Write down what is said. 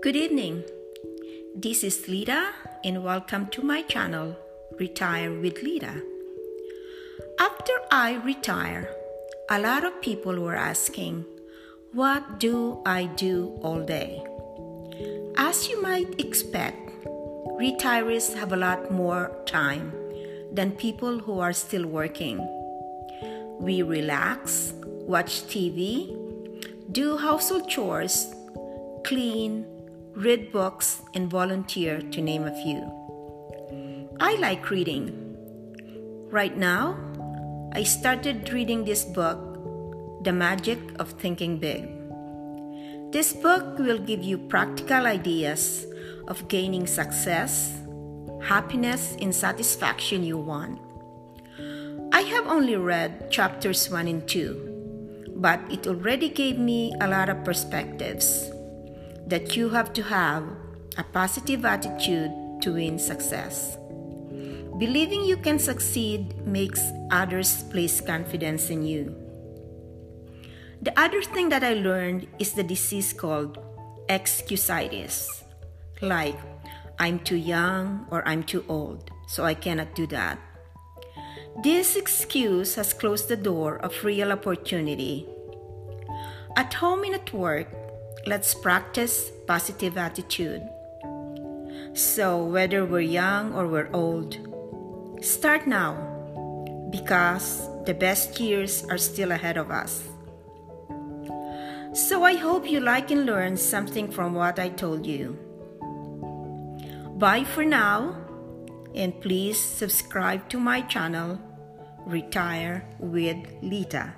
Good evening. This is Lita, and welcome to my channel, Retire with Lita. After I retire, a lot of people were asking, What do I do all day? As you might expect, retirees have a lot more time than people who are still working. We relax, watch TV, do household chores, clean, read books, and volunteer, to name a few. I like reading. Right now, I started reading this book, The Magic of Thinking Big. This book will give you practical ideas of gaining success, happiness, and satisfaction you want. I have only read chapters 1 and 2, but it already gave me a lot of perspectives that you have to have a positive attitude to win success. Believing you can succeed makes others place confidence in you. The other thing that I learned is the disease called excusitis. Like, I'm too young or I'm too old, so I cannot do that. This excuse has closed the door of real opportunity. At home and at work, let's practice positive attitude. So, whether we're young or we're old, start now because the best years are still ahead of us. So, I hope you like and learn something from what I told you. Bye for now, and please subscribe to my channel, Retire with Lita.